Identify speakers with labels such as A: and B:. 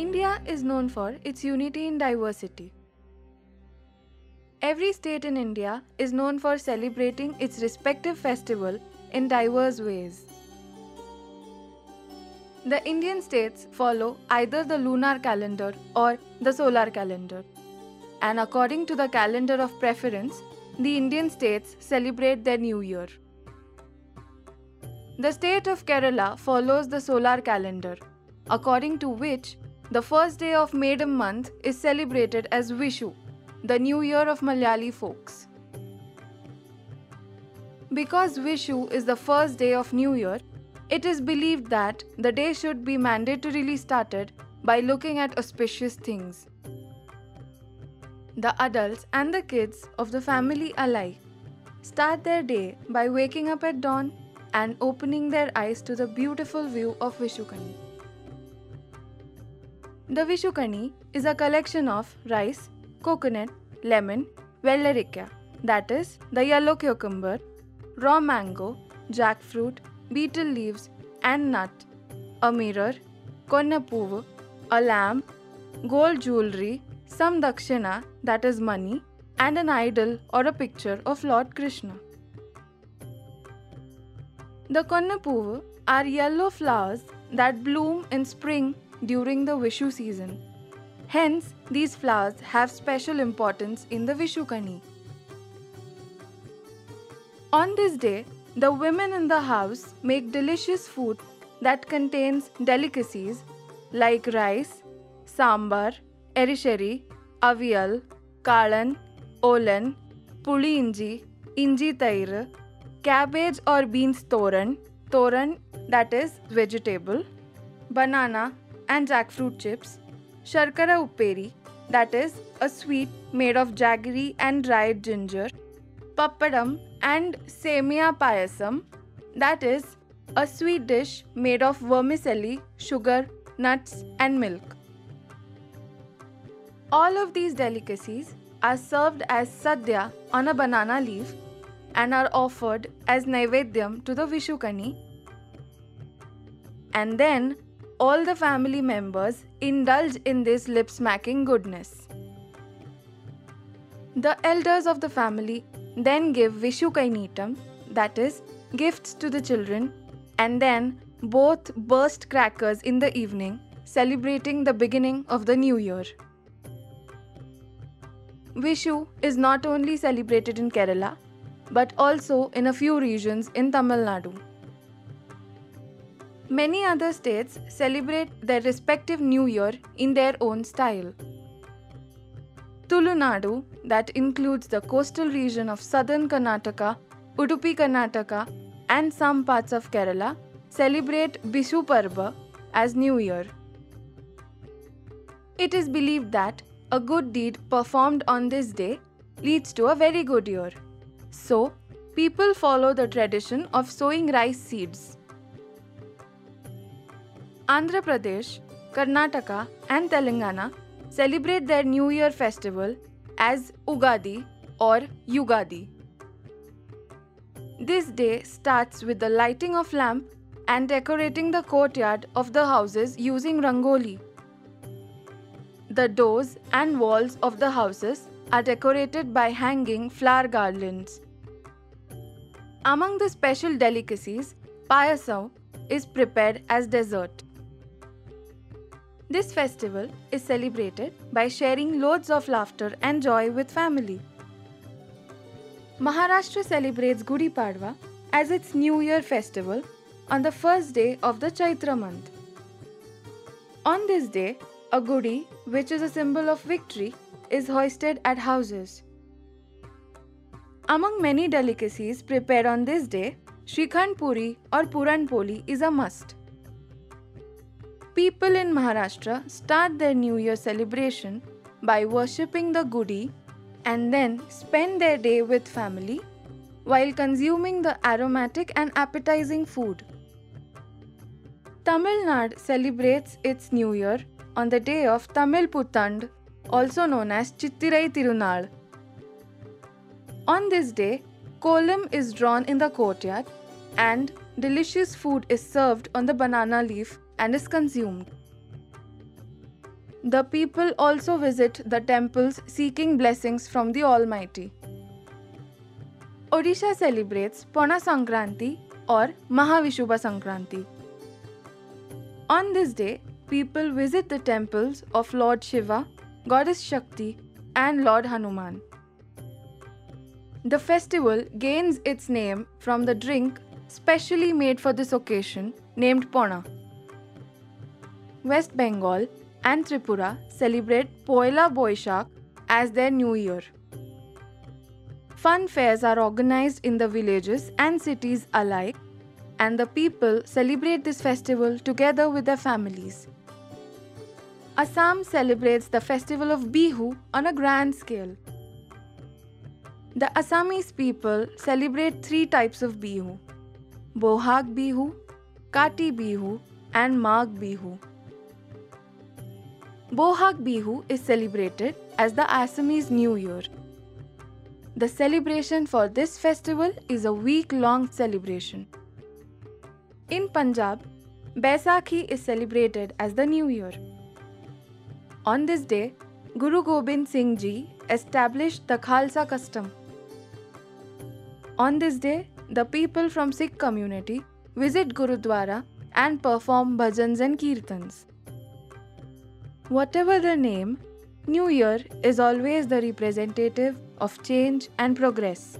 A: India is known for its unity in diversity. Every state in India is known for celebrating its respective festival in diverse ways. The Indian states follow either the lunar calendar or the solar calendar. And according to the calendar of preference, the Indian states celebrate their new year. The state of Kerala follows the solar calendar, according to which the first day of Medam month is celebrated as Vishu, the new year of Malayali folks. Because Vishu is the first day of New Year, it is believed that the day should be mandatorily started by looking at auspicious things. The adults and the kids of the family alike start their day by waking up at dawn and opening their eyes to the beautiful view of Vishukani. The Vishukani is a collection of rice, coconut, lemon, velarika, that is, the yellow cucumber, raw mango, jackfruit, betel leaves, and nut, a mirror, konnapuvu, a lamp, gold jewelry, some dakshina, that is money, and an idol or a picture of Lord Krishna. The konnapuvu are yellow flowers that bloom in spring during the Vishu season. Hence, these flowers have special importance in the Vishukani. On this day, the women in the house make delicious food that contains delicacies like rice, sambar, erisheri, avial, kalan, olan, puli inji, inji tair, cabbage or beans toran, toran that is vegetable, banana and jackfruit chips, sharkara upperi that is a sweet made of jaggery and dried ginger, pappadam and semia payasam that is a sweet dish made of vermicelli, sugar, nuts and milk. All of these delicacies are served as sadhya on a banana leaf and are offered as naivedyam to the Vishukani. And then all the family members indulge in this lip smacking goodness. The elders of the family then give Vishukainitam, that is, gifts to the children, and then both burst crackers in the evening, celebrating the beginning of the new year. Vishu is not only celebrated in Kerala but also in a few regions in Tamil Nadu. Many other states celebrate their respective new year in their own style. Tulunadu, that includes the coastal region of southern Karnataka, Udupi Karnataka, and some parts of Kerala, celebrate Bishu Parba as New Year. It is believed that a good deed performed on this day leads to a very good year. So, people follow the tradition of sowing rice seeds. Andhra Pradesh, Karnataka, and Telangana celebrate their New Year festival as Ugadi or Yugadi. This day starts with the lighting of lamp and decorating the courtyard of the houses using rangoli. The doors and walls of the houses are decorated by hanging flower garlands. Among the special delicacies, payasam is prepared as dessert. This festival is celebrated by sharing loads of laughter and joy with family. Maharashtra celebrates Gudi Padwa as its New Year festival on the first day of the Chaitra month. On this day, a gudi, which is a symbol of victory, is hoisted at houses. Among many delicacies prepared on this day, Shrikhand Puri or Puran Poli is a must. People in Maharashtra start their New Year celebration by worshipping the Gudi and then spend their day with family while consuming the aromatic and appetizing food. Tamil Nadu celebrates its New Year on the day of Tamil Puthandu, also known as Chittirai Tirunal. On this day, kolam is drawn in the courtyard and delicious food is served on the banana leaf and is consumed. the people also visit the temples seeking blessings from the Almighty. Odisha celebrates Pona Sankranti or Mahavishubha Sankranti. On this day, people visit the temples of Lord Shiva, Goddess Shakti, and Lord Hanuman. The festival gains its name from the drink specially made for this occasion named Pona. West Bengal and Tripura celebrate Poila Boishak as their new year. Fun fairs are organized in the villages and cities alike, and the people celebrate this festival together with their families. Assam celebrates the festival of Bihu on a grand scale. The Assamese people celebrate three types of Bihu Bohag Bihu, Kati Bihu, and Magh Bihu. Bohag Bihu is celebrated as the Assamese New Year. The celebration for this festival is a week long celebration. In Punjab, Baisakhi is celebrated as the New Year. On this day, Guru Gobind Singh Ji established the Khalsa custom. On this day, the people from Sikh community visit Gurudwara and perform bhajans and kirtans. Whatever the name, New Year is always the representative of change and progress.